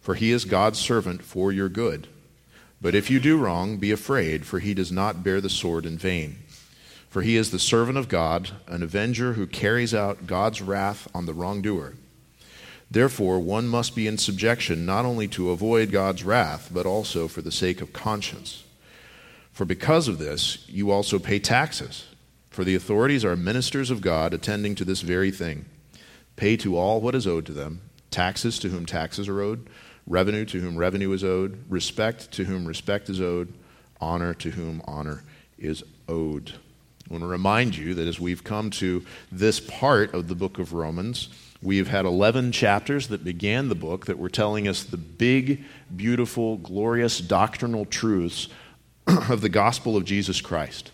For he is God's servant for your good. But if you do wrong, be afraid, for he does not bear the sword in vain. For he is the servant of God, an avenger who carries out God's wrath on the wrongdoer. Therefore, one must be in subjection not only to avoid God's wrath, but also for the sake of conscience. For because of this, you also pay taxes. For the authorities are ministers of God, attending to this very thing. Pay to all what is owed to them taxes to whom taxes are owed revenue to whom revenue is owed, respect to whom respect is owed, honor to whom honor is owed. I want to remind you that as we've come to this part of the book of Romans, we've had 11 chapters that began the book that were telling us the big, beautiful, glorious doctrinal truths of the gospel of Jesus Christ.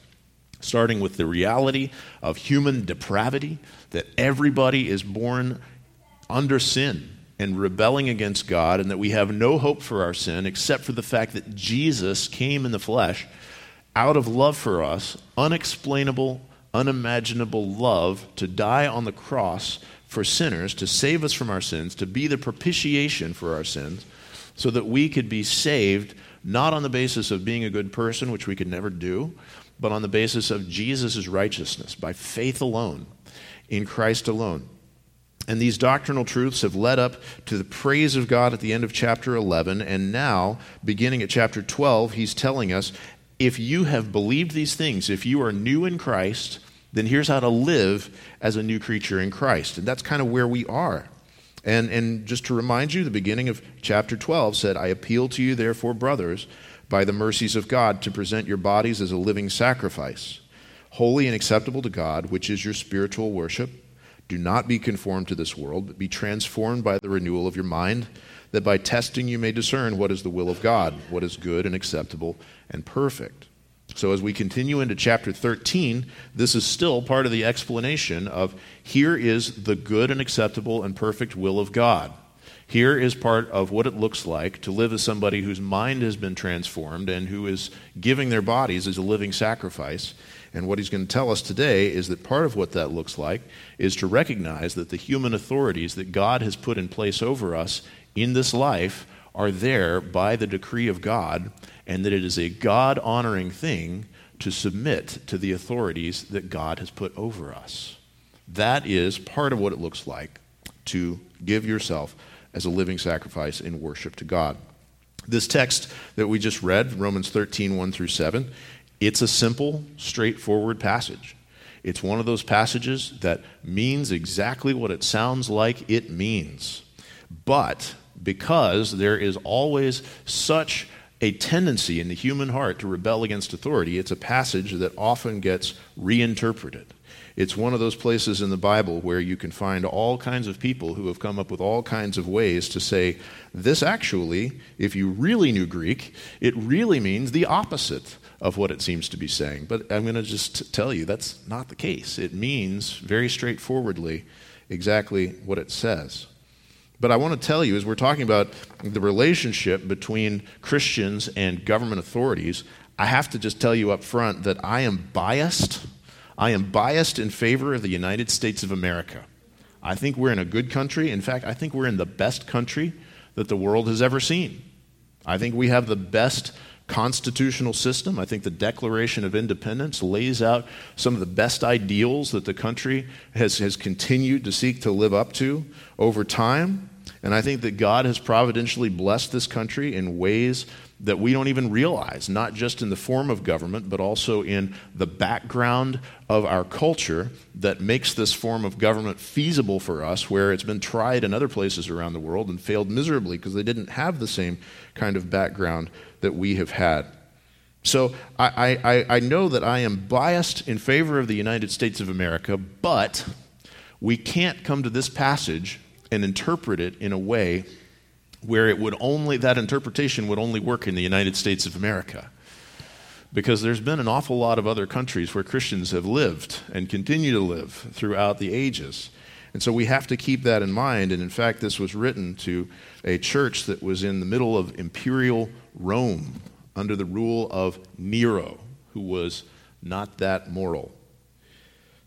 Starting with the reality of human depravity, that everybody is born under sin, and rebelling against God, and that we have no hope for our sin except for the fact that Jesus came in the flesh out of love for us, unexplainable, unimaginable love, to die on the cross for sinners, to save us from our sins, to be the propitiation for our sins, so that we could be saved not on the basis of being a good person, which we could never do, but on the basis of Jesus' righteousness, by faith alone, in Christ alone. And these doctrinal truths have led up to the praise of God at the end of chapter 11. And now, beginning at chapter 12, he's telling us if you have believed these things, if you are new in Christ, then here's how to live as a new creature in Christ. And that's kind of where we are. And, and just to remind you, the beginning of chapter 12 said, I appeal to you, therefore, brothers, by the mercies of God, to present your bodies as a living sacrifice, holy and acceptable to God, which is your spiritual worship. Do not be conformed to this world, but be transformed by the renewal of your mind, that by testing you may discern what is the will of God, what is good and acceptable and perfect. So, as we continue into chapter 13, this is still part of the explanation of here is the good and acceptable and perfect will of God. Here is part of what it looks like to live as somebody whose mind has been transformed and who is giving their bodies as a living sacrifice. And what he's going to tell us today is that part of what that looks like is to recognize that the human authorities that God has put in place over us in this life are there by the decree of God, and that it is a God honoring thing to submit to the authorities that God has put over us. That is part of what it looks like to give yourself as a living sacrifice in worship to God. This text that we just read, Romans 13, 1 through 7, it's a simple, straightforward passage. It's one of those passages that means exactly what it sounds like it means. But because there is always such a tendency in the human heart to rebel against authority, it's a passage that often gets reinterpreted. It's one of those places in the Bible where you can find all kinds of people who have come up with all kinds of ways to say, this actually, if you really knew Greek, it really means the opposite of what it seems to be saying. But I'm going to just tell you that's not the case. It means very straightforwardly exactly what it says. But I want to tell you, as we're talking about the relationship between Christians and government authorities, I have to just tell you up front that I am biased. I am biased in favor of the United States of America. I think we're in a good country. In fact, I think we're in the best country that the world has ever seen. I think we have the best constitutional system. I think the Declaration of Independence lays out some of the best ideals that the country has, has continued to seek to live up to over time. And I think that God has providentially blessed this country in ways that we don't even realize, not just in the form of government, but also in the background of our culture that makes this form of government feasible for us, where it's been tried in other places around the world and failed miserably because they didn't have the same kind of background that we have had. So I, I, I know that I am biased in favor of the United States of America, but we can't come to this passage and interpret it in a way where it would only, that interpretation would only work in the United States of America. Because there's been an awful lot of other countries where Christians have lived and continue to live throughout the ages. And so we have to keep that in mind. And in fact, this was written to a church that was in the middle of imperial Rome under the rule of Nero, who was not that moral.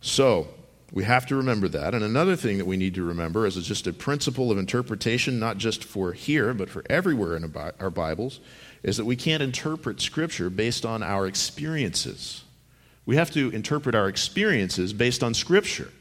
So, we have to remember that. And another thing that we need to remember is just a principle of interpretation, not just for here, but for everywhere in our Bibles, is that we can't interpret Scripture based on our experiences. We have to interpret our experiences based on Scripture.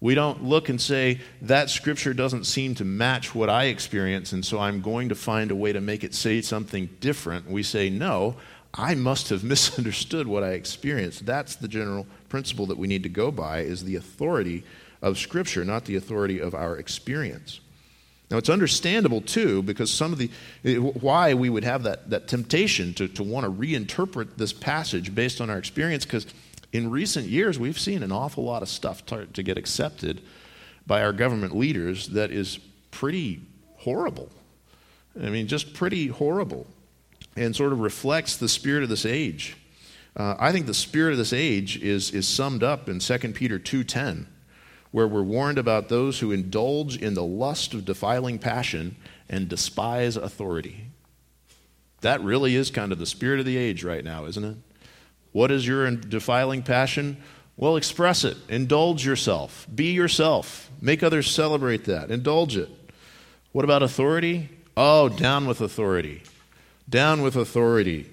We don't look and say, that scripture doesn't seem to match what I experience, and so I'm going to find a way to make it say something different. We say, no, I must have misunderstood what I experienced. That's the general principle that we need to go by is the authority of scripture, not the authority of our experience. Now, it's understandable, too, because some of the, eh, why we would have that, that temptation to, to want to reinterpret this passage based on our experience, because in recent years, we've seen an awful lot of stuff to, to get accepted by our government leaders that is pretty horrible. I mean, just pretty horrible and sort of reflects the spirit of this age. Uh, I think the spirit of this age is, is summed up in 2 Peter 2.10, where we're warned about those who indulge in the lust of defiling passion and despise authority. That really is kind of the spirit of the age right now, isn't it? What is your defiling passion? Well, express it. Indulge yourself. Be yourself. Make others celebrate that. Indulge it. What about authority? Oh, down with authority. Down with authority.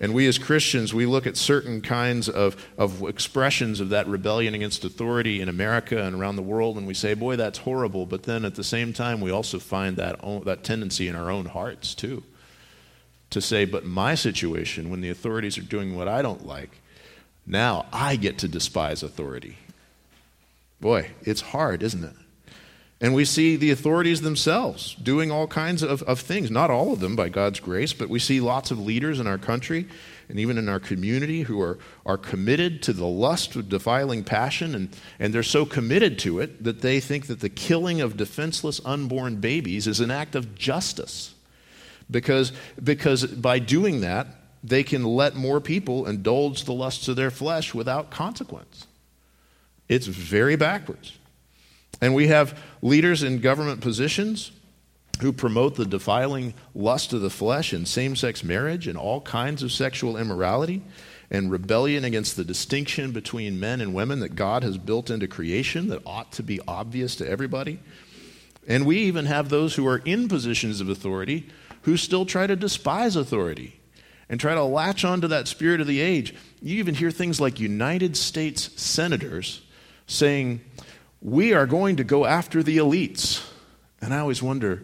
And we as Christians, we look at certain kinds of, of expressions of that rebellion against authority in America and around the world, and we say, boy, that's horrible. But then at the same time, we also find that, that tendency in our own hearts, too to say, but my situation, when the authorities are doing what I don't like, now I get to despise authority. Boy, it's hard, isn't it? And we see the authorities themselves doing all kinds of, of things, not all of them by God's grace, but we see lots of leaders in our country and even in our community who are, are committed to the lust of defiling passion, and, and they're so committed to it that they think that the killing of defenseless unborn babies is an act of justice because, because by doing that, they can let more people indulge the lusts of their flesh without consequence. It's very backwards. And we have leaders in government positions who promote the defiling lust of the flesh and same sex marriage and all kinds of sexual immorality and rebellion against the distinction between men and women that God has built into creation that ought to be obvious to everybody. And we even have those who are in positions of authority who still try to despise authority and try to latch onto that spirit of the age. You even hear things like United States senators saying, We are going to go after the elites. And I always wonder,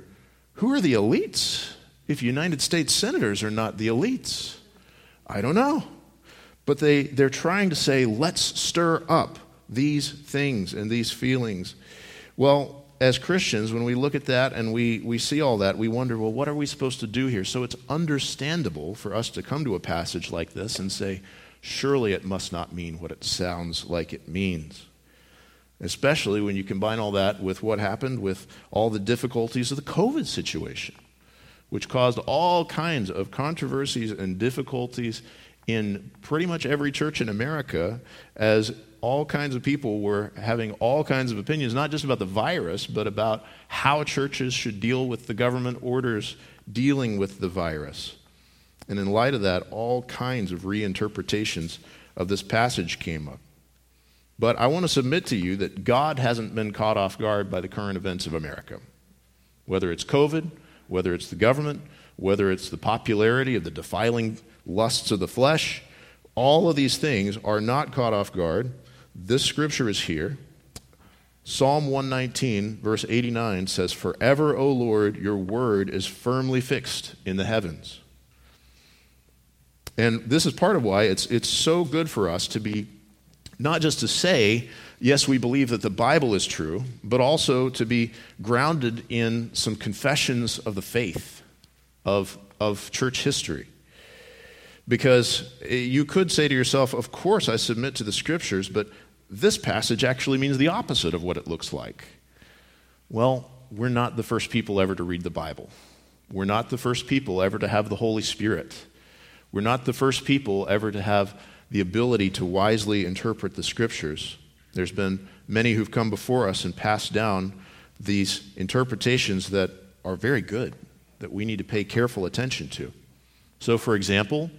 who are the elites if United States senators are not the elites? I don't know. But they, they're trying to say, let's stir up these things and these feelings. Well, as Christians, when we look at that and we, we see all that, we wonder, well, what are we supposed to do here? So it's understandable for us to come to a passage like this and say, surely it must not mean what it sounds like it means. Especially when you combine all that with what happened with all the difficulties of the COVID situation, which caused all kinds of controversies and difficulties in pretty much every church in America as all kinds of people were having all kinds of opinions, not just about the virus, but about how churches should deal with the government orders dealing with the virus. And in light of that, all kinds of reinterpretations of this passage came up. But I want to submit to you that God hasn't been caught off guard by the current events of America. Whether it's COVID, whether it's the government, whether it's the popularity of the defiling lusts of the flesh, all of these things are not caught off guard this scripture is here. Psalm 119, verse 89 says, Forever, O Lord, your word is firmly fixed in the heavens. And this is part of why it's, it's so good for us to be not just to say, yes, we believe that the Bible is true, but also to be grounded in some confessions of the faith of, of church history. Because eh, you could say to yourself, of course I submit to the scriptures, but this passage actually means the opposite of what it looks like. Well, we're not the first people ever to read the Bible. We're not the first people ever to have the Holy Spirit. We're not the first people ever to have the ability to wisely interpret the scriptures. There's been many who've come before us and passed down these interpretations that are very good, that we need to pay careful attention to. So, for example,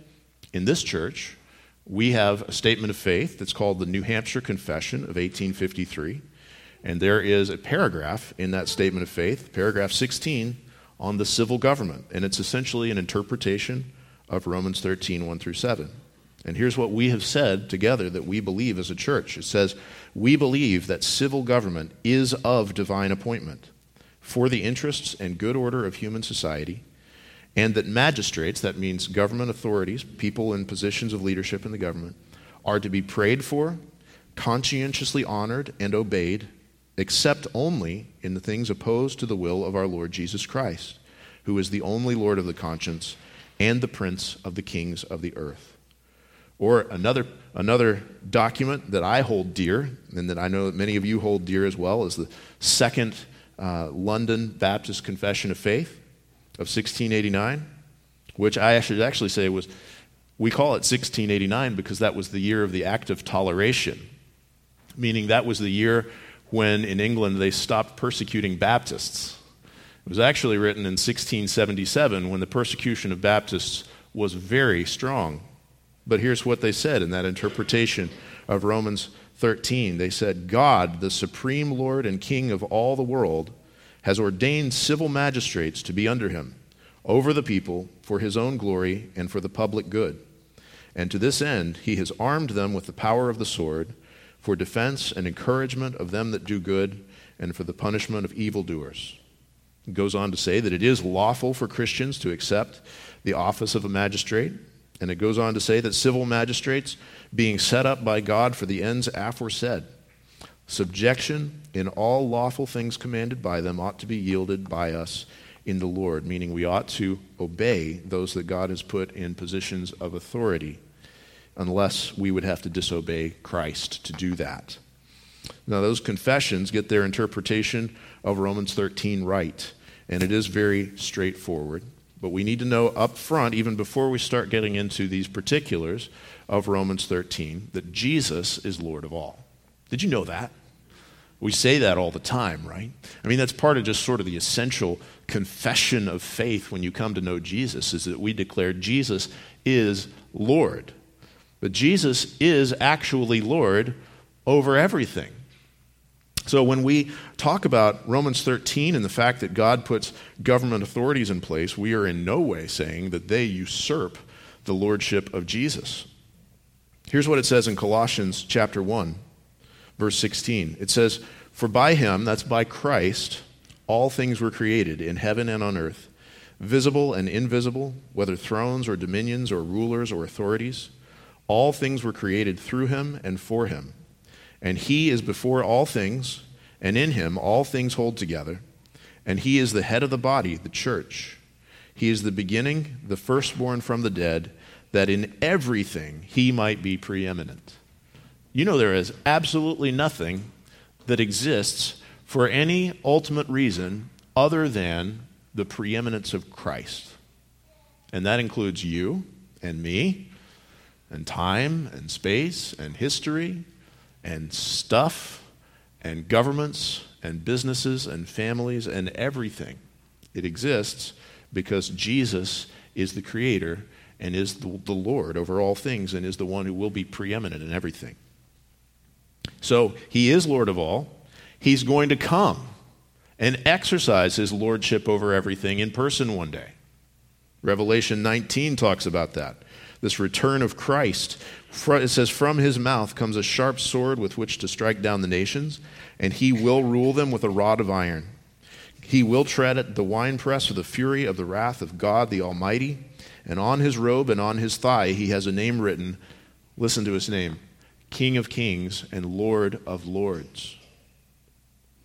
in this church, we have a statement of faith that's called the New Hampshire Confession of 1853. And there is a paragraph in that statement of faith, paragraph 16, on the civil government. And it's essentially an interpretation of Romans 13, 1 through 7. And here's what we have said together that we believe as a church it says, We believe that civil government is of divine appointment for the interests and good order of human society, and that magistrates, that means government authorities, people in positions of leadership in the government, are to be prayed for, conscientiously honored, and obeyed, except only in the things opposed to the will of our Lord Jesus Christ, who is the only Lord of the conscience and the Prince of the kings of the earth. Or another, another document that I hold dear, and that I know that many of you hold dear as well, is the Second uh, London Baptist Confession of Faith of 1689, which I should actually say was, we call it 1689 because that was the year of the Act of Toleration, meaning that was the year when in England they stopped persecuting Baptists. It was actually written in 1677 when the persecution of Baptists was very strong but here's what they said in that interpretation of Romans 13. They said, God, the supreme Lord and King of all the world, has ordained civil magistrates to be under him, over the people, for his own glory and for the public good. And to this end, he has armed them with the power of the sword, for defense and encouragement of them that do good, and for the punishment of evildoers. Goes on to say that it is lawful for Christians to accept the office of a magistrate and it goes on to say that civil magistrates, being set up by God for the ends aforesaid, subjection in all lawful things commanded by them ought to be yielded by us in the Lord, meaning we ought to obey those that God has put in positions of authority, unless we would have to disobey Christ to do that. Now, those confessions get their interpretation of Romans 13 right, and it is very straightforward. But we need to know up front, even before we start getting into these particulars of Romans 13, that Jesus is Lord of all. Did you know that? We say that all the time, right? I mean, that's part of just sort of the essential confession of faith when you come to know Jesus, is that we declare Jesus is Lord. But Jesus is actually Lord over everything. So when we talk about Romans 13 and the fact that God puts government authorities in place, we are in no way saying that they usurp the lordship of Jesus. Here's what it says in Colossians chapter 1, verse 16. It says, "For by him, that's by Christ, all things were created in heaven and on earth, visible and invisible, whether thrones or dominions or rulers or authorities, all things were created through him and for him." And he is before all things, and in him all things hold together. And he is the head of the body, the church. He is the beginning, the firstborn from the dead, that in everything he might be preeminent. You know, there is absolutely nothing that exists for any ultimate reason other than the preeminence of Christ. And that includes you and me, and time and space and history and stuff and governments and businesses and families and everything. It exists because Jesus is the creator and is the, Lord over all things and is the one who will be preeminent in everything. So he is Lord of all. He's going to come and exercise his lordship over everything in person one day. Revelation 19 talks about that. This return of Christ it says, From his mouth comes a sharp sword with which to strike down the nations, and he will rule them with a rod of iron. He will tread at the winepress of the fury of the wrath of God the Almighty, and on his robe and on his thigh he has a name written. Listen to his name King of Kings and Lord of Lords.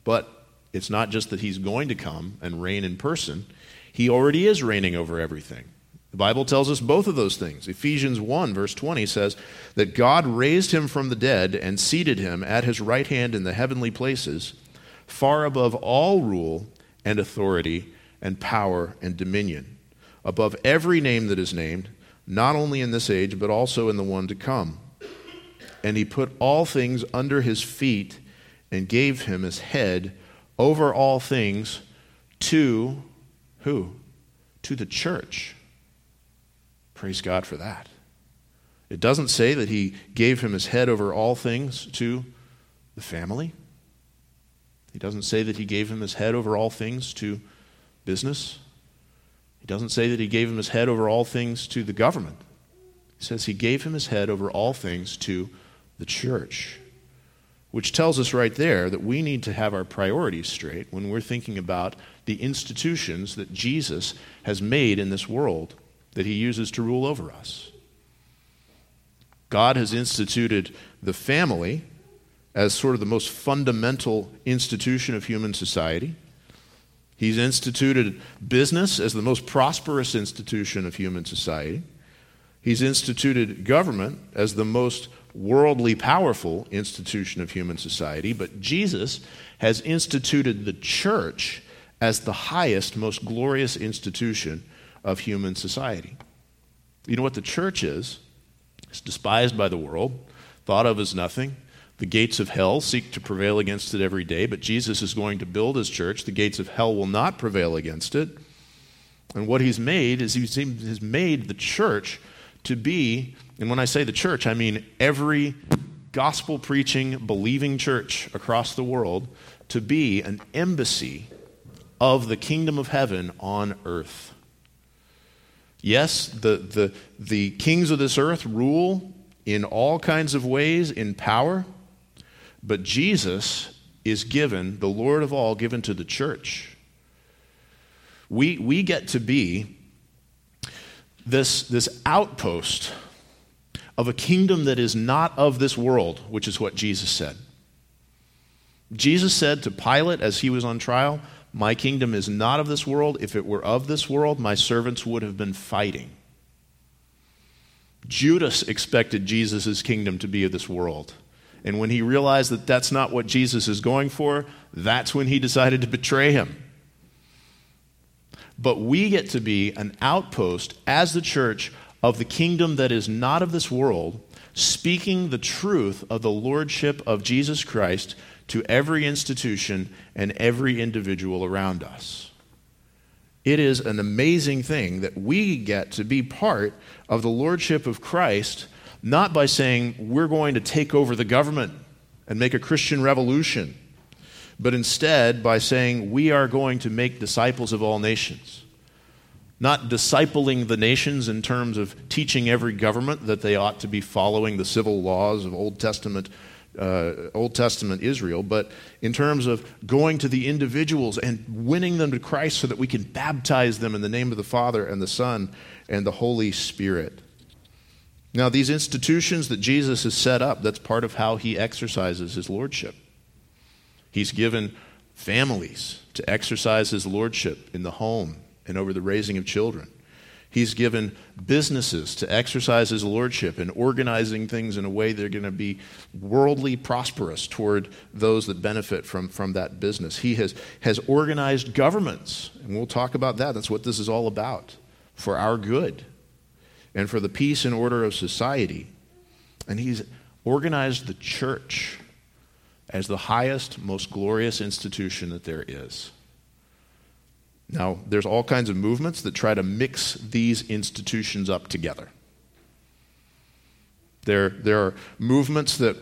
But it's not just that he's going to come and reign in person, he already is reigning over everything. The Bible tells us both of those things. Ephesians 1, verse 20 says that God raised him from the dead and seated him at his right hand in the heavenly places, far above all rule and authority and power and dominion above every name that is named, not only in this age, but also in the one to come. And he put all things under his feet and gave him his head over all things to who? To the church. Praise God for that. It doesn't say that he gave him his head over all things to the family. He doesn't say that he gave him his head over all things to business. He doesn't say that he gave him his head over all things to the government. He says he gave him his head over all things to the church which tells us right there that we need to have our priorities straight when we're thinking about the institutions that Jesus has made in this world that he uses to rule over us. God has instituted the family as sort of the most fundamental institution of human society. He's instituted business as the most prosperous institution of human society. He's instituted government as the most worldly powerful institution of human society, but Jesus has instituted the church as the highest, most glorious institution of human society. You know what the church is? It's despised by the world, thought of as nothing. The gates of hell seek to prevail against it every day, but Jesus is going to build his church. The gates of hell will not prevail against it. And what he's made is he's made the church to be and when I say the church, I mean every gospel preaching, believing church across the world to be an embassy of the kingdom of heaven on earth. Yes, the, the, the kings of this earth rule in all kinds of ways in power, but Jesus is given, the Lord of all, given to the church. We, we get to be this, this outpost of a kingdom that is not of this world, which is what Jesus said. Jesus said to Pilate as he was on trial, My kingdom is not of this world. If it were of this world, my servants would have been fighting. Judas expected Jesus' kingdom to be of this world. And when he realized that that's not what Jesus is going for, that's when he decided to betray him. But we get to be an outpost as the church of the kingdom that is not of this world, speaking the truth of the lordship of Jesus Christ to every institution and every individual around us. It is an amazing thing that we get to be part of the lordship of Christ, not by saying we're going to take over the government and make a Christian revolution, but instead by saying we are going to make disciples of all nations not discipling the nations in terms of teaching every government that they ought to be following the civil laws of Old Testament, uh, Old Testament Israel, but in terms of going to the individuals and winning them to Christ so that we can baptize them in the name of the Father and the Son and the Holy Spirit. Now, these institutions that Jesus has set up, that's part of how he exercises his lordship. He's given families to exercise his lordship in the home and over the raising of children. He's given businesses to exercise his lordship and organizing things in a way they're going to be worldly prosperous toward those that benefit from, from that business. He has, has organized governments, and we'll talk about that. That's what this is all about for our good and for the peace and order of society. And he's organized the church as the highest, most glorious institution that there is. Now, there's all kinds of movements that try to mix these institutions up together. There, there are movements that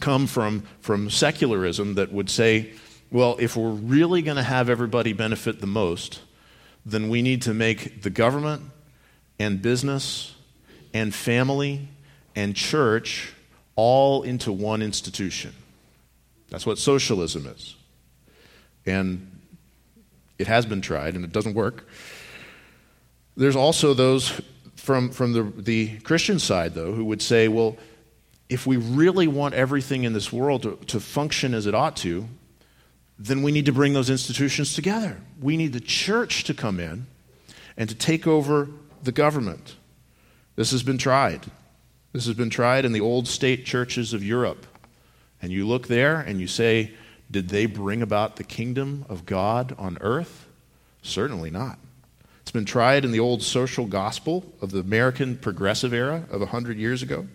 come from, from secularism that would say, well, if we're really going to have everybody benefit the most, then we need to make the government and business and family and church all into one institution. That's what socialism is. And it has been tried and it doesn't work. There's also those from, from the, the Christian side, though, who would say, well, if we really want everything in this world to, to function as it ought to, then we need to bring those institutions together. We need the church to come in and to take over the government. This has been tried. This has been tried in the old state churches of Europe. And you look there and you say, Did they bring about the kingdom of God on earth? Certainly not. It's been tried in the old social gospel of the American progressive era of 100 years ago.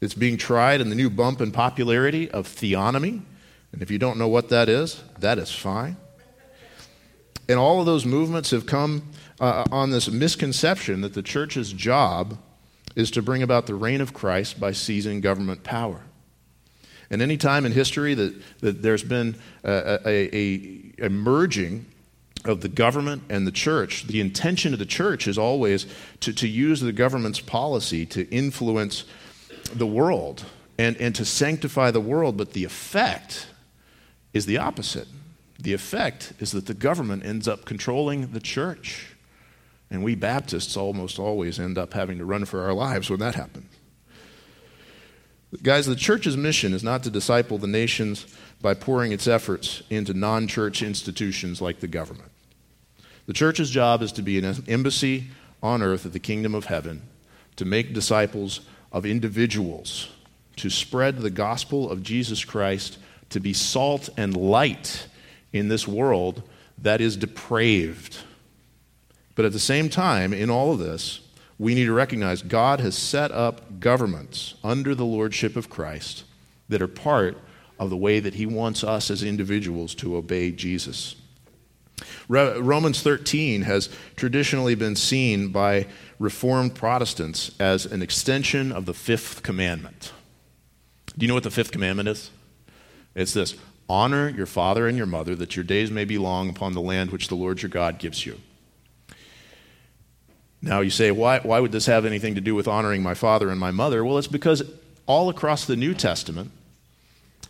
It's being tried in the new bump in popularity of theonomy. And if you don't know what that is, that is fine. And all of those movements have come uh, on this misconception that the church's job is to bring about the reign of Christ by seizing government power. And any time in history that, that there's been a, a, a, merging of the government and the church, the intention of the church is always to, to use the government's policy to influence the world and, and to sanctify the world, but the effect is the opposite. The effect is that the government ends up controlling the church. And we Baptists almost always end up having to run for our lives when that happens. Guys, the church's mission is not to disciple the nations by pouring its efforts into non church institutions like the government. The church's job is to be an embassy on earth of the kingdom of heaven, to make disciples of individuals, to spread the gospel of Jesus Christ, to be salt and light in this world that is depraved. But at the same time, in all of this, we need to recognize God has set up governments under the lordship of Christ that are part of the way that He wants us as individuals to obey Jesus. Romans 13 has traditionally been seen by Reformed Protestants as an extension of the fifth commandment. Do you know what the fifth commandment is? It's this honor your father and your mother, that your days may be long upon the land which the Lord your God gives you. Now you say, why, why would this have anything to do with honoring my father and my mother? Well, it's because all across the New Testament,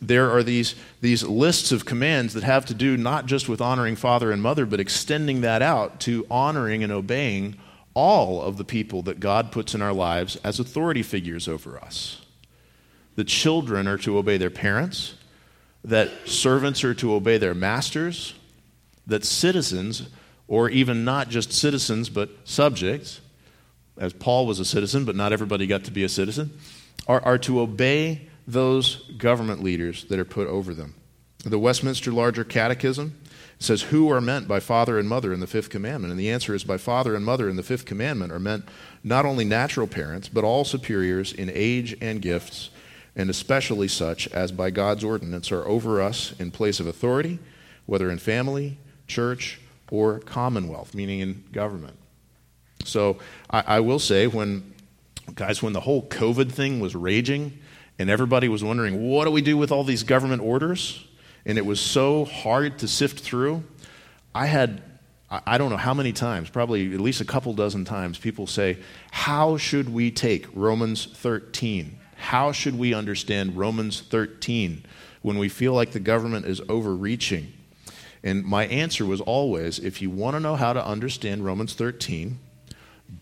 there are these, these lists of commands that have to do not just with honoring father and mother, but extending that out to honoring and obeying all of the people that God puts in our lives as authority figures over us. The children are to obey their parents, that servants are to obey their masters, that citizens or even not just citizens, but subjects, as Paul was a citizen, but not everybody got to be a citizen, are, are to obey those government leaders that are put over them. The Westminster Larger Catechism says, Who are meant by father and mother in the fifth commandment? And the answer is by father and mother in the fifth commandment are meant not only natural parents, but all superiors in age and gifts, and especially such as by God's ordinance are over us in place of authority, whether in family, church, or commonwealth, meaning in government. So I, I, will say, when, guys, when the whole COVID thing was raging and everybody was wondering, what do we do with all these government orders? And it was so hard to sift through, I had, I don't know how many times, probably at least a couple dozen times, people say, How should we take Romans 13? How should we understand Romans 13 when we feel like the government is overreaching? And my answer was always if you want to know how to understand Romans 13,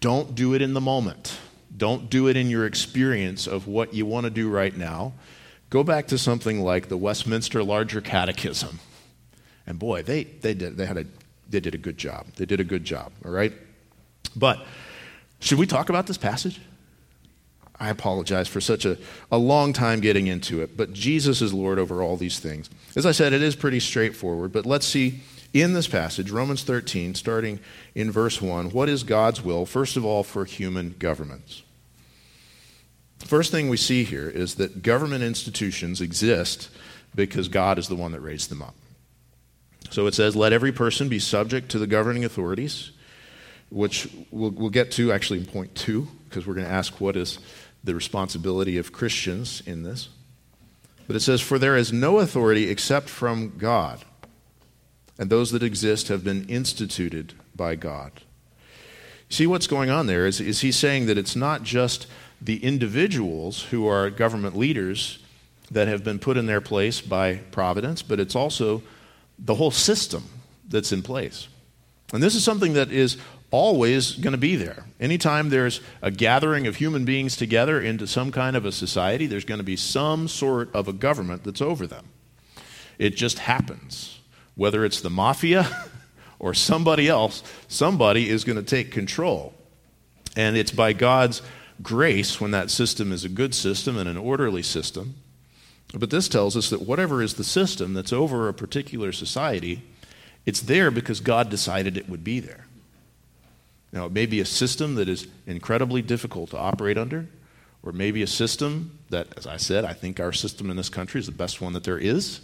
don't do it in the moment. Don't do it in your experience of what you want to do right now. Go back to something like the Westminster Larger Catechism. And boy, they, they, did, they, had a, they did a good job. They did a good job, all right? But should we talk about this passage? I apologize for such a, a long time getting into it, but Jesus is Lord over all these things. As I said, it is pretty straightforward, but let's see in this passage, Romans 13, starting in verse 1, what is God's will, first of all, for human governments? First thing we see here is that government institutions exist because God is the one that raised them up. So it says, Let every person be subject to the governing authorities, which we'll, we'll get to actually in point two, because we're going to ask what is the responsibility of Christians in this. But it says, For there is no authority except from God, and those that exist have been instituted by God. See what's going on there is, is he saying that it's not just the individuals who are government leaders that have been put in their place by providence, but it's also the whole system that's in place. And this is something that is always going to be there. Anytime there's a gathering of human beings together into some kind of a society, there's going to be some sort of a government that's over them. It just happens. Whether it's the mafia or somebody else, somebody is going to take control. And it's by God's grace when that system is a good system and an orderly system But this tells us that whatever is the system that's over a particular society, it's there because God decided it would be there. Now, it may be a system that is incredibly difficult to operate under, or maybe a system that, as I said, I think our system in this country is the best one that there is.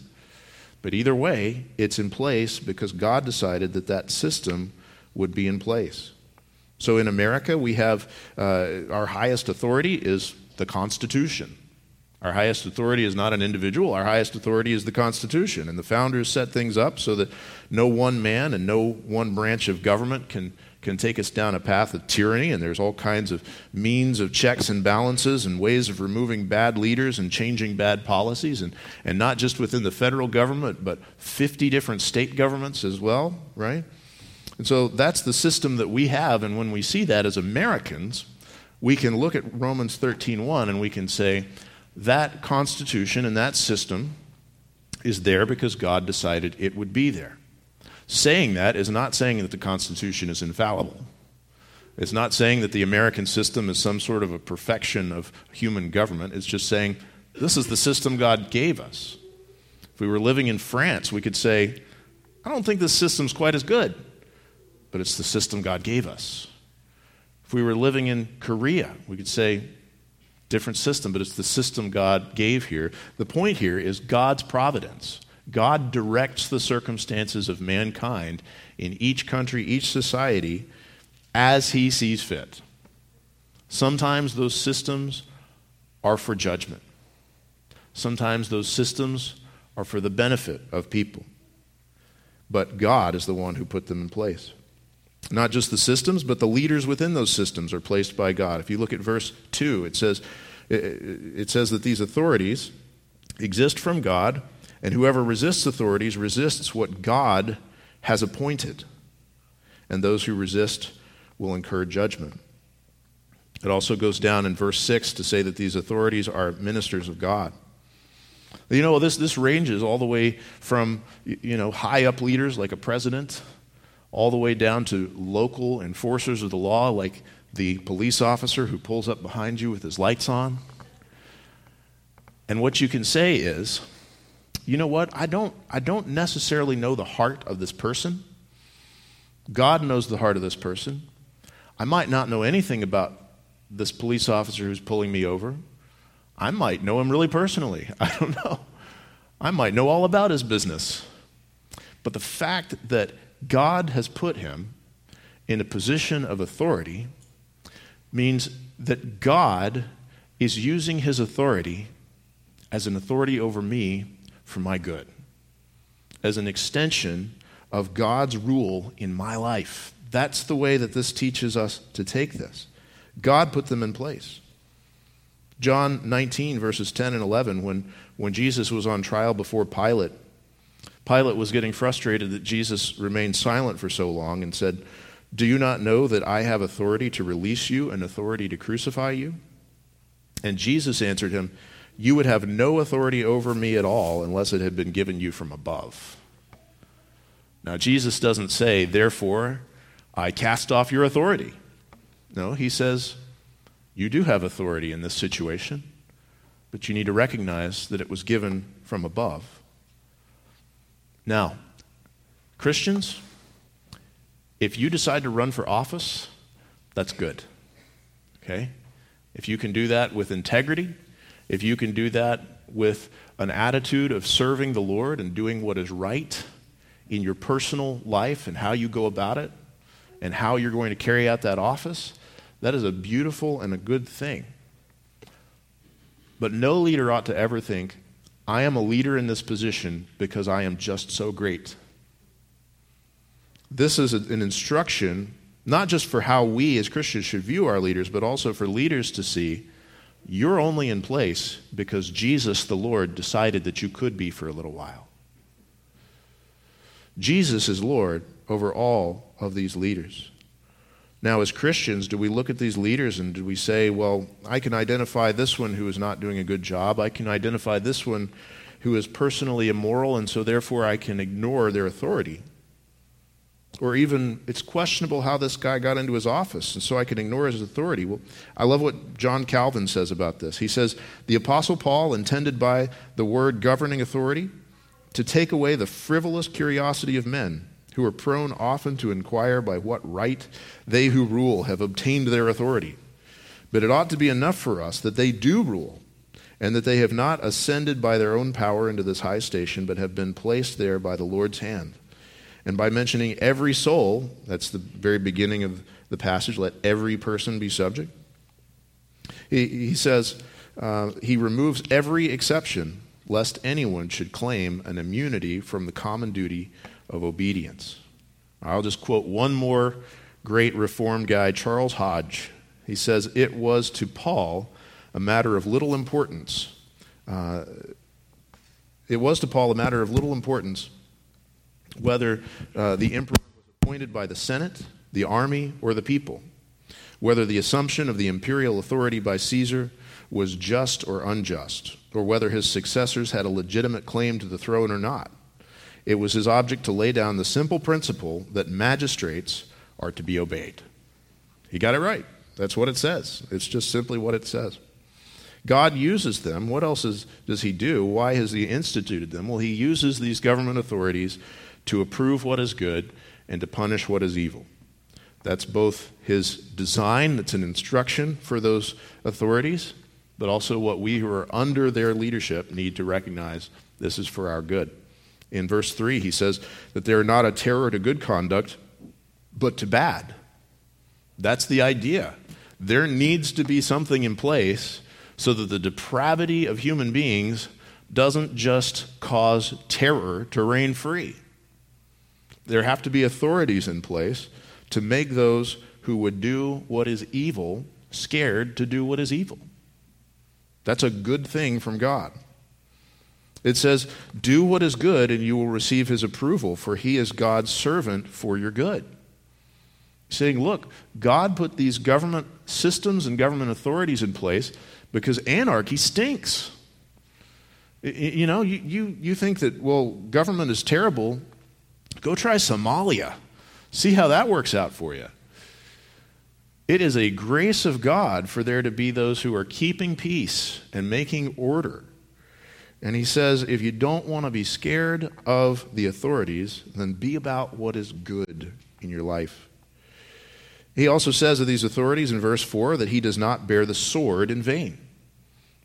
But either way, it's in place because God decided that that system would be in place. So in America, we have uh, our highest authority is the Constitution. Our highest authority is not an individual, our highest authority is the Constitution. And the founders set things up so that no one man and no one branch of government can can take us down a path of tyranny, and there's all kinds of means of checks and balances and ways of removing bad leaders and changing bad policies, and, and not just within the federal government, but 50 different state governments as well, right? And so that's the system that we have, and when we see that as Americans, we can look at Romans 13:1 and we can say that constitution and that system is there because God decided it would be there. Saying that is not saying that the Constitution is infallible. It's not saying that the American system is some sort of a perfection of human government. It's just saying this is the system God gave us. If we were living in France, we could say, I don't think this system's quite as good, but it's the system God gave us. If we were living in Korea, we could say, different system, but it's the system God gave here. The point here is God's providence. God directs the circumstances of mankind in each country, each society, as He sees fit. Sometimes those systems are for judgment, sometimes those systems are for the benefit of people. But God is the one who put them in place. Not just the systems, but the leaders within those systems are placed by God. If you look at verse 2, it says, it says that these authorities exist from God and whoever resists authorities resists what God has appointed. And those who resist will incur judgment. It also goes down in verse 6 to say that these authorities are ministers of God. You know, this, this ranges all the way from, you know, high up leaders like a president, all the way down to local enforcers of the law like the police officer who pulls up behind you with his lights on. And what you can say is, you know what? I don't, I don't necessarily know the heart of this person. God knows the heart of this person. I might not know anything about this police officer who's pulling me over. I might know him really personally. I don't know. I might know all about his business. But the fact that God has put him in a position of authority means that God is using his authority as an authority over me for my good, as an extension of God's rule in my life. That's the way that this teaches us to take this. God put them in place. John 19, verses 10 and 11, when, when Jesus was on trial before Pilate, Pilate was getting frustrated that Jesus remained silent for so long and said, Do you not know that I have authority to release you and authority to crucify you? And Jesus answered him, you would have no authority over me at all unless it had been given you from above. Now, Jesus doesn't say, therefore, I cast off your authority. No, he says, you do have authority in this situation, but you need to recognize that it was given from above. Now, Christians, if you decide to run for office, that's good. Okay? If you can do that with integrity, if you can do that with an attitude of serving the Lord and doing what is right in your personal life and how you go about it and how you're going to carry out that office, that is a beautiful and a good thing. But no leader ought to ever think, I am a leader in this position because I am just so great. This is an instruction not just for how we as Christians should view our leaders, but also for leaders to see you're only in place because Jesus the Lord decided that you could be for a little while. Jesus is Lord over all of these leaders. Now, as Christians, do we look at these leaders and do we say, well, I can identify this one who is not doing a good job. I can identify this one who is personally immoral, and so therefore I can ignore their authority? Or even, it's questionable how this guy got into his office, and so I can ignore his authority. Well, I love what John Calvin says about this. He says, The Apostle Paul intended by the word governing authority to take away the frivolous curiosity of men who are prone often to inquire by what right they who rule have obtained their authority. But it ought to be enough for us that they do rule, and that they have not ascended by their own power into this high station, but have been placed there by the Lord's hand. And by mentioning every soul, that's the very beginning of the passage, let every person be subject. He, he says, uh, he removes every exception, lest anyone should claim an immunity from the common duty of obedience. I'll just quote one more great Reformed guy, Charles Hodge. He says, It was to Paul a matter of little importance. Uh, it was to Paul a matter of little importance whether uh, the emperor was appointed by the Senate, the army, or the people, whether the assumption of the imperial authority by Caesar was just or unjust, or whether his successors had a legitimate claim to the throne or not. It was his object to lay down the simple principle that magistrates are to be obeyed. He got it right. That's what it says. It's just simply what it says. God uses them. What else is, does he do? Why has he instituted them? Well, he uses these government authorities to approve what is good and to punish what is evil. That's both his design, that's an instruction for those authorities, but also what we who are under their leadership need to recognize this is for our good. In verse 3, he says that they are not a terror to good conduct, but to bad. That's the idea. There needs to be something in place so that the depravity of human beings doesn't just cause terror to reign free. There have to be authorities in place to make those who would do what is evil scared to do what is evil. That's a good thing from God. It says, Do what is good, and you will receive his approval, for he is God's servant for your good. Saying, Look, God put these government systems and government authorities in place because anarchy stinks. You know, you, you, you think that, well, government is terrible Go try Somalia. See how that works out for you. It is a grace of God for there to be those who are keeping peace and making order. And he says, if you don't want to be scared of the authorities, then be about what is good in your life. He also says of these authorities in verse 4 that he does not bear the sword in vain.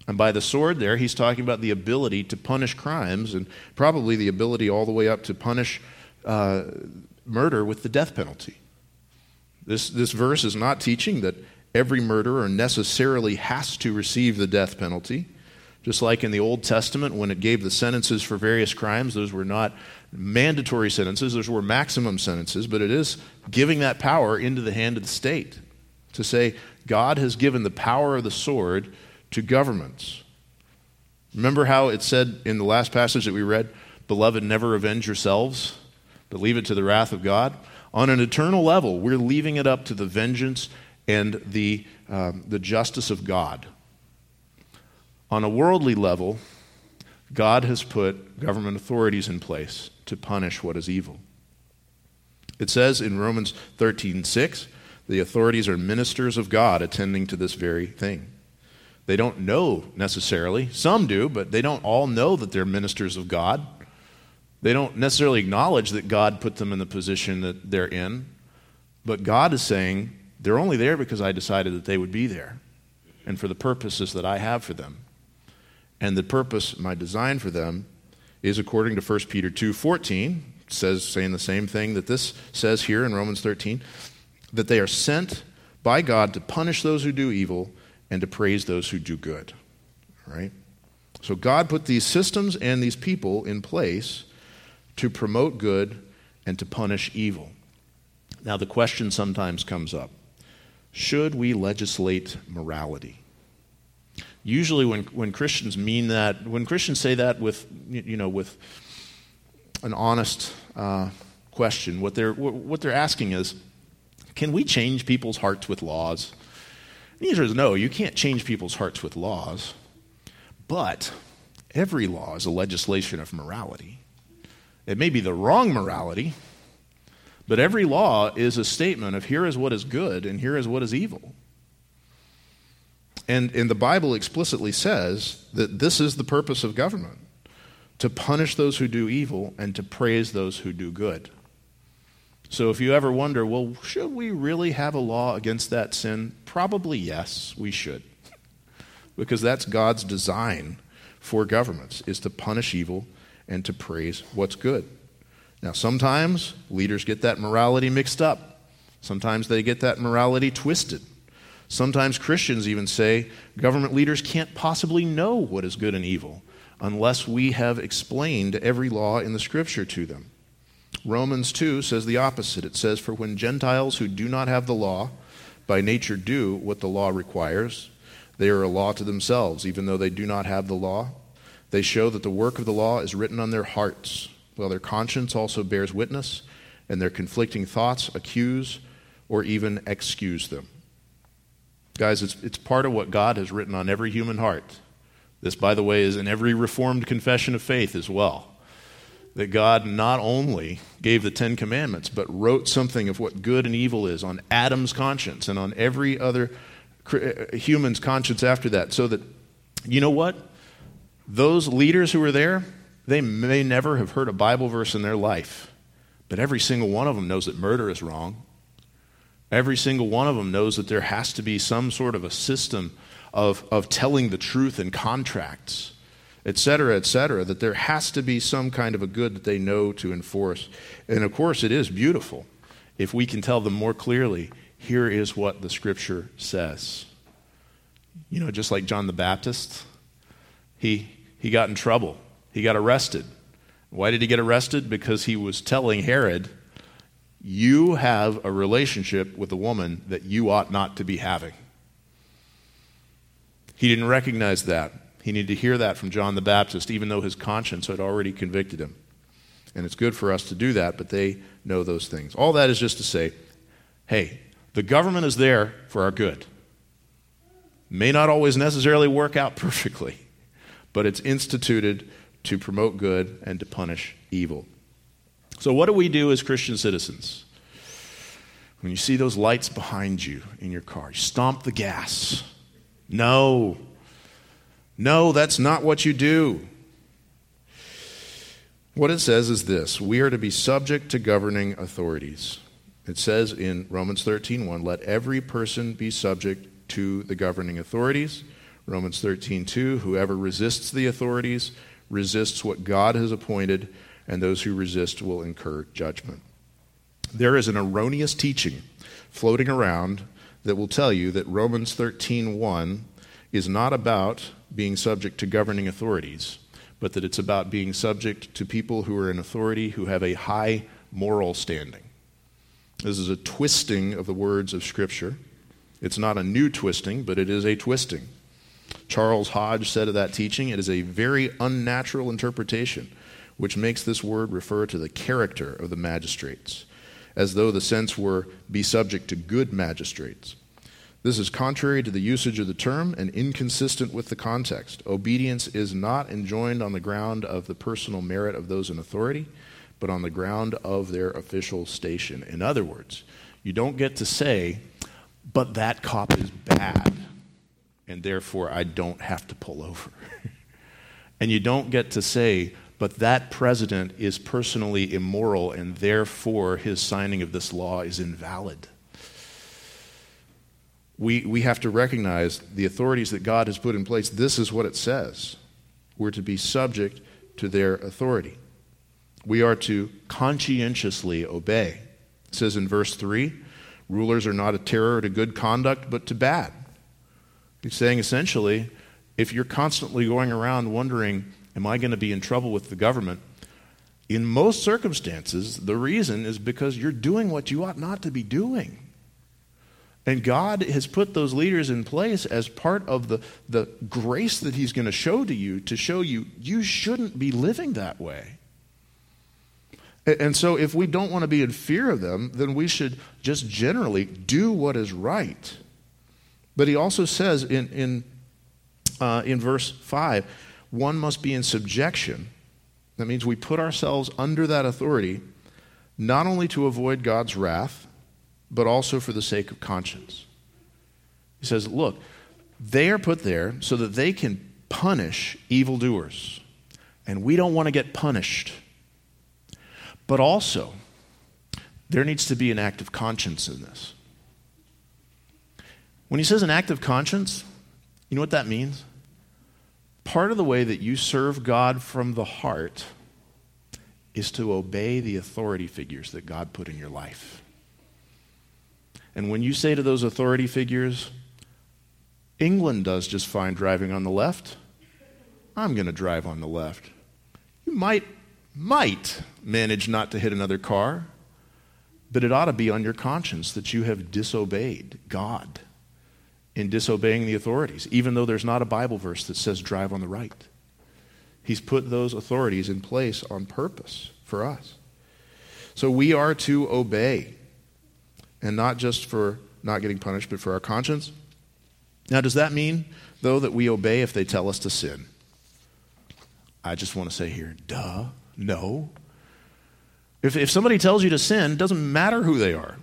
And by the sword, there, he's talking about the ability to punish crimes and probably the ability all the way up to punish uh, murder with the death penalty. This, this verse is not teaching that every murderer necessarily has to receive the death penalty. Just like in the Old Testament, when it gave the sentences for various crimes, those were not mandatory sentences, those were maximum sentences, but it is giving that power into the hand of the state to say, God has given the power of the sword to governments. Remember how it said in the last passage that we read, Beloved, never avenge yourselves? But leave it to the wrath of God. On an eternal level, we're leaving it up to the vengeance and the, um, the justice of God. On a worldly level, God has put government authorities in place to punish what is evil. It says in Romans 13 6, the authorities are ministers of God attending to this very thing. They don't know necessarily, some do, but they don't all know that they're ministers of God. They don't necessarily acknowledge that God put them in the position that they're in, but God is saying, they're only there because I decided that they would be there and for the purposes that I have for them. And the purpose, my design for them, is according to 1 Peter 2:14, says saying the same thing that this says here in Romans 13, that they are sent by God to punish those who do evil and to praise those who do good. Right? So God put these systems and these people in place to promote good and to punish evil. Now, the question sometimes comes up should we legislate morality? Usually, when, when Christians mean that, when Christians say that with, you know, with an honest uh, question, what they're, what they're asking is can we change people's hearts with laws? The answer is no, you can't change people's hearts with laws. But every law is a legislation of morality. It may be the wrong morality, But every law is a statement of here is what is good and here is what is evil. And, and the Bible explicitly says that this is the purpose of government to punish those who do evil and to praise those who do good. So if you ever wonder, well, should we really have a law against that sin? Probably yes, we should. because that's God's design for governments is to punish evil and to praise what's good. Now, sometimes leaders get that morality mixed up. Sometimes they get that morality twisted. Sometimes Christians even say government leaders can't possibly know what is good and evil unless we have explained every law in the scripture to them. Romans 2 says the opposite. It says, For when Gentiles who do not have the law by nature do what the law requires, they are a law to themselves, even though they do not have the law. They show that the work of the law is written on their hearts, while their conscience also bears witness, and their conflicting thoughts accuse or even excuse them. Guys, it's, it's part of what God has written on every human heart. This, by the way, is in every Reformed confession of faith as well. That God not only gave the Ten Commandments, but wrote something of what good and evil is on Adam's conscience and on every other human's conscience after that. So that, you know what? Those leaders who were there, they may never have heard a Bible verse in their life, but every single one of them knows that murder is wrong. Every single one of them knows that there has to be some sort of a system of, of telling the truth in contracts, et cetera, et cetera, that there has to be some kind of a good that they know to enforce. And of course, it is beautiful if we can tell them more clearly here is what the scripture says. You know, just like John the Baptist, he, he got in trouble, he got arrested. Why did he get arrested? Because he was telling Herod, You have a relationship with a woman that you ought not to be having. He didn't recognize that. He needed to hear that from John the Baptist, even though his conscience had already convicted him. And it's good for us to do that, but they know those things. All that is just to say hey, the government is there for our good. May not always necessarily work out perfectly, but it's instituted to promote good and to punish evil. So, what do we do as Christian citizens? When you see those lights behind you in your car, you stomp the gas. No. No, that's not what you do. What it says is this we are to be subject to governing authorities. It says in Romans 13:1, let every person be subject to the governing authorities. Romans 13:2, whoever resists the authorities resists what God has appointed, and those who resist will incur judgment. There is an erroneous teaching floating around that will tell you that Romans 13:1 is not about being subject to governing authorities, but that it's about being subject to people who are in authority who have a high moral standing. This is a twisting of the words of Scripture. It's not a new twisting, but it is a twisting. Charles Hodge said of that teaching, it is a very unnatural interpretation, which makes this word refer to the character of the magistrates as though the sense were be subject to good magistrates. This is contrary to the usage of the term and inconsistent with the context. Obedience is not enjoined on the ground of the personal merit of those in authority, but on the ground of their official station. In other words, you don't get to say, but that cop is bad, and therefore I don't have to pull over. and you don't get to say, but that president is personally immoral, and therefore his signing of this law is invalid. We, we have to recognize the authorities that God has put in place. This is what it says. We're to be subject to their authority. We are to conscientiously obey. It says in verse 3 rulers are not a terror to good conduct, but to bad. He's saying essentially, if you're constantly going around wondering, Am I going to be in trouble with the government? In most circumstances, the reason is because you're doing what you ought not to be doing. And God has put those leaders in place as part of the, the grace that He's going to show to you to show you you shouldn't be living that way. And so, if we don't want to be in fear of them, then we should just generally do what is right. But He also says in, in, uh, in verse 5 one must be in subjection. That means we put ourselves under that authority, not only to avoid God's wrath, but also for the sake of conscience. He says, Look, they are put there so that they can punish evildoers. And we don't want to get punished. But also, there needs to be an act of conscience in this. When he says an act of conscience, you know what that means? Part of the way that you serve God from the heart is to obey the authority figures that God put in your life. And when you say to those authority figures, England does just fine driving on the left, I'm going to drive on the left. You might, might manage not to hit another car, but it ought to be on your conscience that you have disobeyed God in disobeying the authorities, even though there's not a Bible verse that says drive on the right. He's put those authorities in place on purpose for us. So we are to obey, and not just for not getting punished, but for our conscience. Now, does that mean, though, that we obey if they tell us to sin? I just want to say here, duh, no. If, if somebody tells you to sin, it doesn't matter who they are.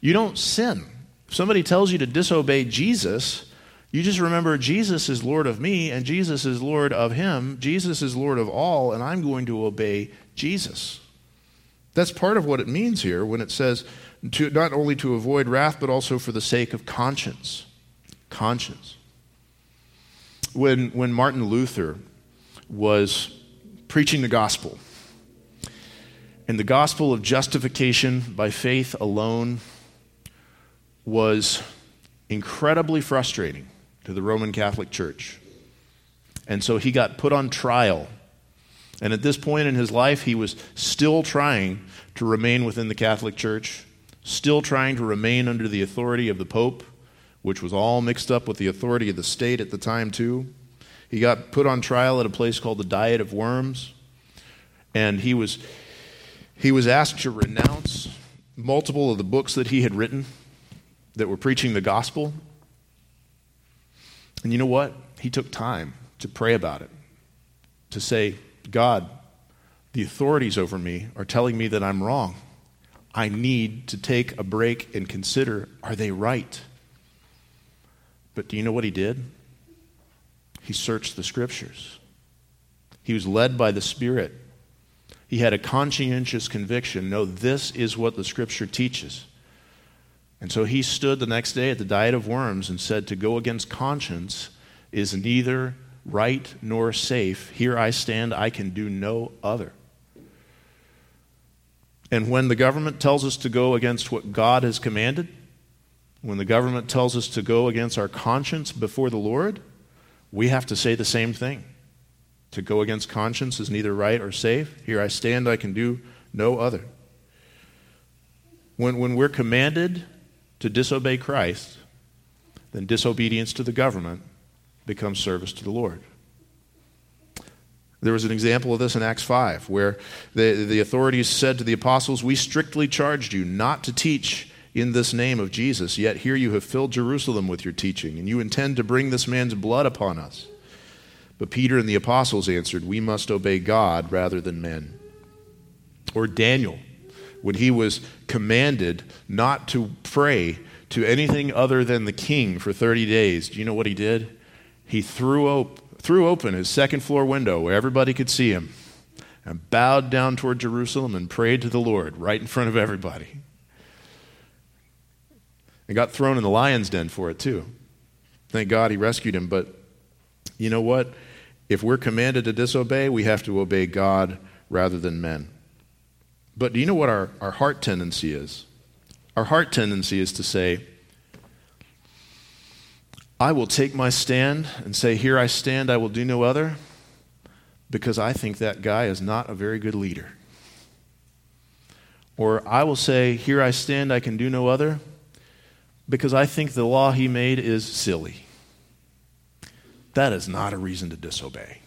You don't sin. If somebody tells you to disobey Jesus, you just remember Jesus is Lord of me and Jesus is Lord of him. Jesus is Lord of all, and I'm going to obey Jesus. That's part of what it means here when it says to, not only to avoid wrath, but also for the sake of conscience. Conscience. When, when Martin Luther was preaching the gospel, and the gospel of justification by faith alone was incredibly frustrating to the Roman Catholic Church. And so he got put on trial. And at this point in his life, he was still trying to remain within the Catholic Church, still trying to remain under the authority of the Pope, which was all mixed up with the authority of the state at the time, too. He got put on trial at a place called the Diet of Worms. And he was, he was asked to renounce multiple of the books that he had written that were preaching the gospel. And you know what? He took time to pray about it, to say, God, the authorities over me are telling me that I'm wrong. I need to take a break and consider are they right? But do you know what he did? He searched the scriptures. He was led by the Spirit. He had a conscientious conviction no, this is what the scripture teaches. And so he stood the next day at the Diet of Worms and said, To go against conscience is neither right nor safe. Here I stand, I can do no other. And when the government tells us to go against what God has commanded, when the government tells us to go against our conscience before the Lord, we have to say the same thing. To go against conscience is neither right or safe. Here I stand, I can do no other. When, when we're commanded to disobey Christ, then disobedience to the government becomes service to the Lord. There was an example of this in Acts 5, where the, the authorities said to the apostles, We strictly charged you not to teach in this name of Jesus, yet here you have filled Jerusalem with your teaching, and you intend to bring this man's blood upon us. But Peter and the apostles answered, We must obey God rather than men. Or Daniel when he was commanded not to pray to anything other than the king for 30 days, do you know what he did? He threw, op- threw open his second floor window where everybody could see him and bowed down toward Jerusalem and prayed to the Lord right in front of everybody. And got thrown in the lion's den for it, too. Thank God he rescued him. But you know what? If we're commanded to disobey, we have to obey God rather than men. But do you know what our, our heart tendency is? Our heart tendency is to say, I will take my stand and say, Here I stand, I will do no other, because I think that guy is not a very good leader. Or I will say, Here I stand, I can do no other, because I think the law he made is silly. That is not a reason to disobey.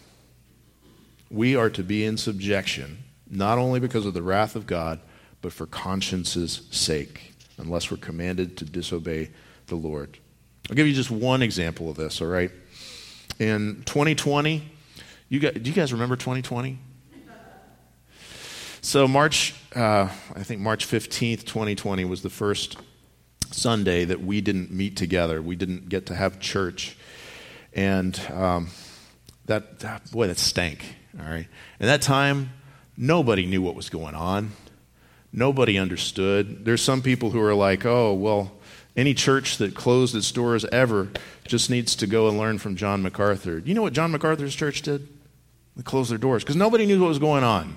We are to be in subjection not only because of the wrath of God, but for conscience's sake, unless we're commanded to disobey the Lord. I'll give you just one example of this, all right? In 2020, you guys, do you guys remember 2020? So March uh, I think March 15th, 2020 was the first Sunday that we didn't meet together. We didn't get to have church. And um, that, boy, that stank. All right. And that time, nobody knew what was going on. Nobody understood. There's some people who are like, oh, well, any church that closed its doors ever just needs to go and learn from John MacArthur. You know what John MacArthur's church did? They closed their doors because nobody knew what was going on.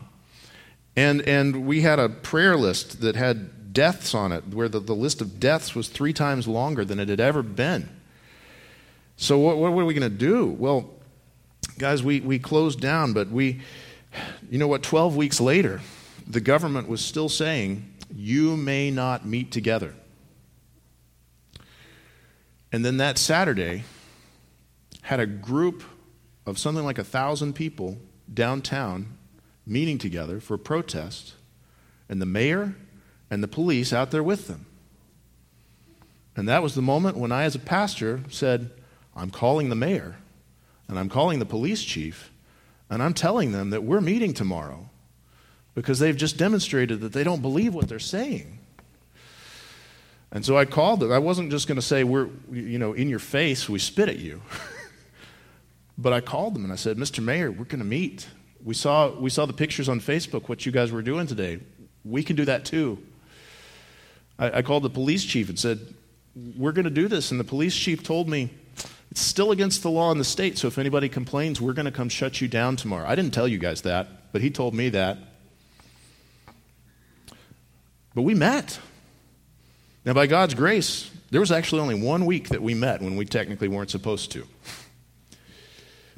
And, and we had a prayer list that had deaths on it, where the, the list of deaths was three times longer than it had ever been. So, what, what are we going to do? Well, guys, we, we closed down, but we, you know what, 12 weeks later, the government was still saying, you may not meet together. And then that Saturday, had a group of something like a thousand people downtown meeting together for a protest, and the mayor and the police out there with them. And that was the moment when I, as a pastor, said, I'm calling the mayor and I'm calling the police chief and I'm telling them that we're meeting tomorrow because they've just demonstrated that they don't believe what they're saying. And so I called them. I wasn't just going to say, we're, you know, in your face, we spit at you. but I called them and I said, Mr. Mayor, we're going to meet. We saw, we saw the pictures on Facebook, what you guys were doing today. We can do that too. I, I called the police chief and said, We're going to do this. And the police chief told me, It's still against the law in the state, so if anybody complains, we're going to come shut you down tomorrow. I didn't tell you guys that, but he told me that. But we met. Now, by God's grace, there was actually only one week that we met when we technically weren't supposed to.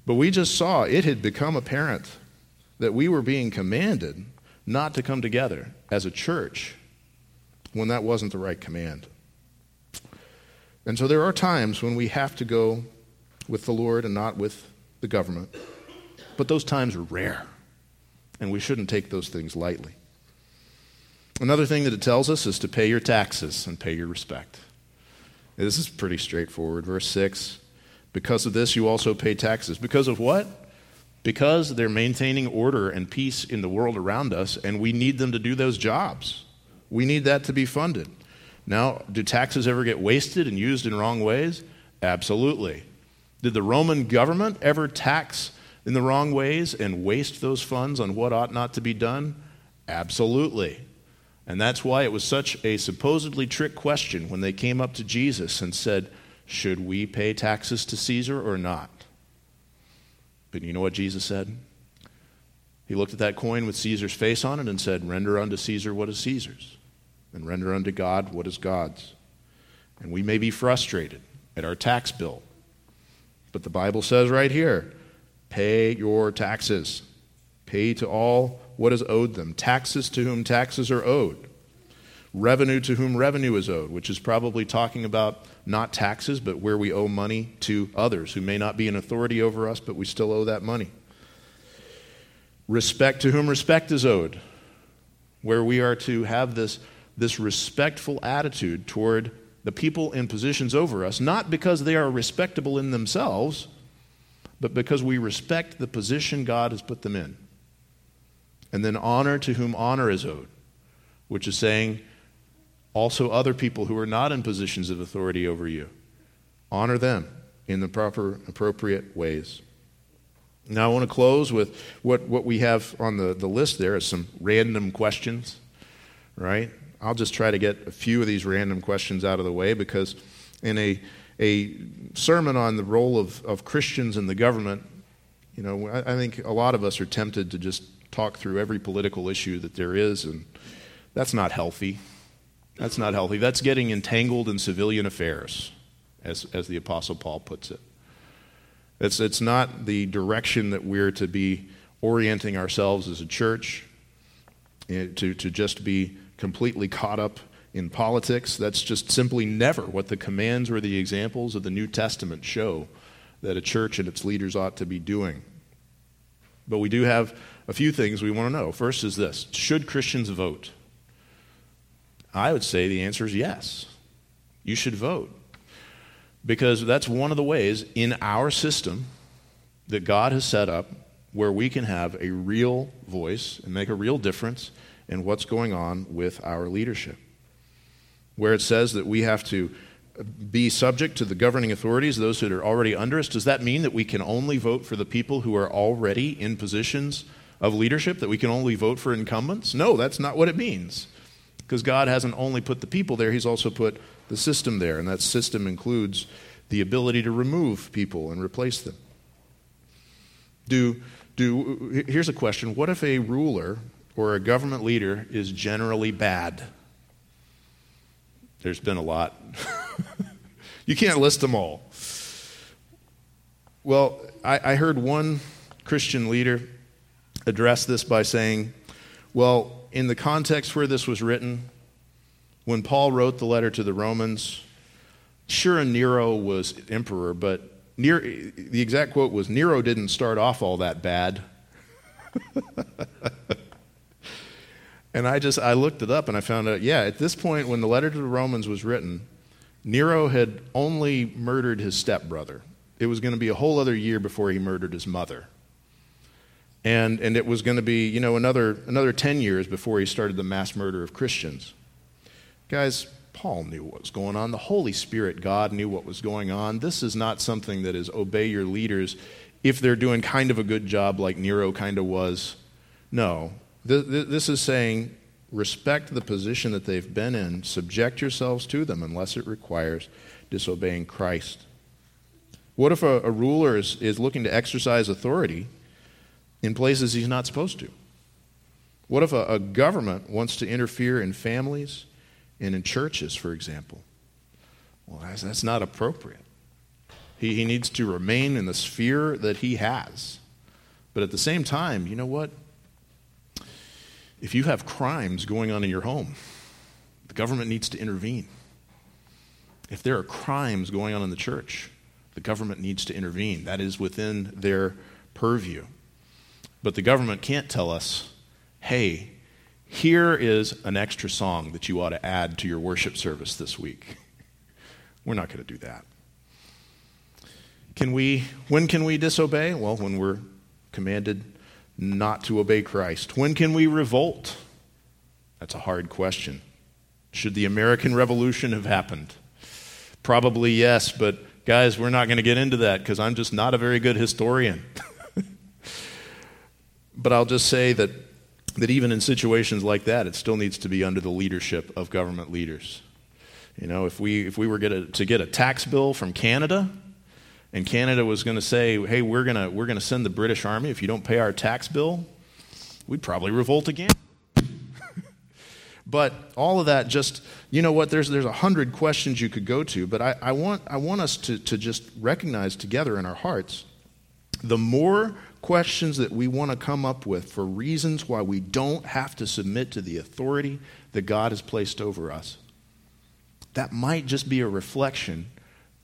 But we just saw it had become apparent that we were being commanded not to come together as a church when that wasn't the right command. And so there are times when we have to go with the Lord and not with the government. But those times are rare, and we shouldn't take those things lightly. Another thing that it tells us is to pay your taxes and pay your respect. This is pretty straightforward. Verse 6 Because of this, you also pay taxes. Because of what? Because they're maintaining order and peace in the world around us, and we need them to do those jobs. We need that to be funded. Now, do taxes ever get wasted and used in wrong ways? Absolutely. Did the Roman government ever tax in the wrong ways and waste those funds on what ought not to be done? Absolutely. And that's why it was such a supposedly trick question when they came up to Jesus and said, Should we pay taxes to Caesar or not? But you know what Jesus said? He looked at that coin with Caesar's face on it and said, Render unto Caesar what is Caesar's, and render unto God what is God's. And we may be frustrated at our tax bill. But the Bible says right here pay your taxes. Pay to all what is owed them. Taxes to whom taxes are owed. Revenue to whom revenue is owed, which is probably talking about not taxes, but where we owe money to others who may not be an authority over us, but we still owe that money. Respect to whom respect is owed, where we are to have this, this respectful attitude toward the people in positions over us, not because they are respectable in themselves, but because we respect the position God has put them in. And then honor to whom honor is owed, which is saying also other people who are not in positions of authority over you. Honor them in the proper, appropriate ways. Now, I want to close with what, what we have on the, the list there is some random questions, right? I'll just try to get a few of these random questions out of the way because in a, a sermon on the role of, of Christians in the government, you know, I, I think a lot of us are tempted to just talk through every political issue that there is, and that's not healthy. That's not healthy. That's getting entangled in civilian affairs, as, as the Apostle Paul puts it. It's, it's not the direction that we're to be orienting ourselves as a church, eh, to, to just be completely caught up in politics. That's just simply never what the commands or the examples of the New Testament show that a church and its leaders ought to be doing. But we do have a few things we want to know. First is this Should Christians vote? I would say the answer is yes. You should vote. Because that's one of the ways in our system that God has set up where we can have a real voice and make a real difference and what's going on with our leadership. Where it says that we have to be subject to the governing authorities, those that are already under us, does that mean that we can only vote for the people who are already in positions of leadership, that we can only vote for incumbents? No, that's not what it means. Because God hasn't only put the people there, He's also put the system there, and that system includes the ability to remove people and replace them. Do, do, here's a question What if a ruler or a government leader is generally bad? There's been a lot. you can't list them all. Well, I, I heard one Christian leader address this by saying, well, in the context where this was written, when Paul wrote the letter to the Romans, sure, Nero was emperor, but Nero, the exact quote was Nero didn't start off all that bad. and I just I looked it up and I found out, yeah, at this point when the letter to the Romans was written, Nero had only murdered his stepbrother. It was going to be a whole other year before he murdered his mother. And, and it was going to be, you know, another, another 10 years before he started the mass murder of Christians. Guys, Paul knew what was going on. The Holy Spirit, God, knew what was going on. This is not something that is obey your leaders if they're doing kind of a good job like Nero kind of was. No. This is saying respect the position that they've been in, subject yourselves to them unless it requires disobeying Christ. What if a, a ruler is, is looking to exercise authority in places he's not supposed to? What if a, a government wants to interfere in families and in churches, for example? Well, that's, that's not appropriate. He, he needs to remain in the sphere that he has. But at the same time, you know what? If you have crimes going on in your home, the government needs to intervene. If there are crimes going on in the church, the government needs to intervene. That is within their purview. But the government can't tell us, hey, here is an extra song that you ought to add to your worship service this week. We're not going to do that. Can we, when can we disobey? Well, when we're commanded not to obey Christ. When can we revolt? That's a hard question. Should the American Revolution have happened? Probably yes, but guys, we're not going to get into that because I'm just not a very good historian. But I'll just say that, that even in situations like that, it still needs to be under the leadership of government leaders. You know, if we, if we were get a, to get a tax bill from Canada, and Canada was going to say, hey, we're going we're to send the British Army if you don't pay our tax bill, we'd probably revolt again. but all of that just, you know what, there's, there's a hundred questions you could go to, but I, I, want, I want us to, to just recognize together in our hearts the more questions that we want to come up with for reasons why we don't have to submit to the authority that God has placed over us. That might just be a reflection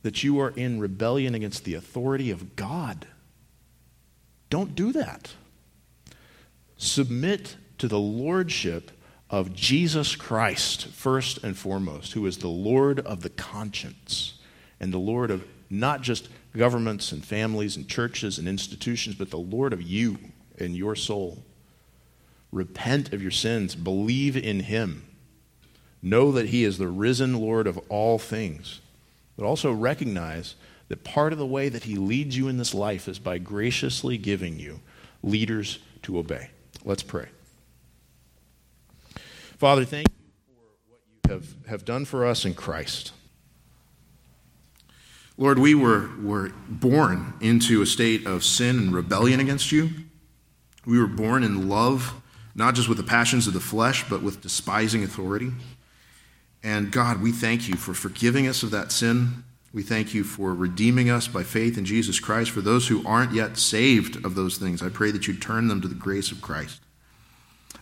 that you are in rebellion against the authority of God. Don't do that. Submit to the lordship of Jesus Christ, first and foremost, who is the Lord of the conscience and the Lord of not just governments and families and churches and institutions, but the Lord of you and your soul. Repent of your sins, believe in Him. Know that He is the risen Lord of all things, but also recognize that part of the way that He leads you in this life is by graciously giving you leaders to obey. Let's pray. Father, thank you for what you have, have done for us in Christ. Lord, we were, were born into a state of sin and rebellion against you. We were born in love, not just with the passions of the flesh, but with despising authority. And God, we thank you for forgiving us of that sin. We thank you for redeeming us by faith in Jesus Christ. For those who aren't yet saved of those things, I pray that you turn them to the grace of Christ.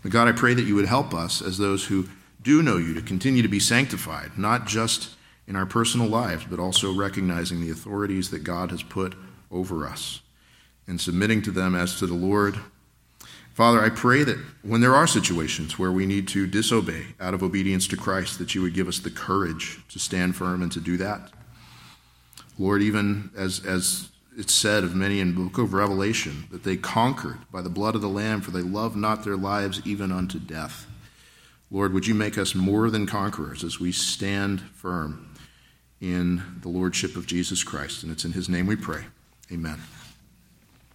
And God, I pray that you would help us as those who do know you to continue to be sanctified, not just in our personal lives, but also recognizing the authorities that God has put over us and submitting to them as to the Lord. Father, I pray that when there are situations where we need to disobey out of obedience to Christ, that you would give us the courage to stand firm and to do that. Lord, even as, as it's said of many in the book of Revelation, that they conquered by the blood of the Lamb, for they loved not their lives even unto death. Lord, would you make us more than conquerors as we stand firm in the Lordship of Jesus Christ? And it's in his name we pray. Amen.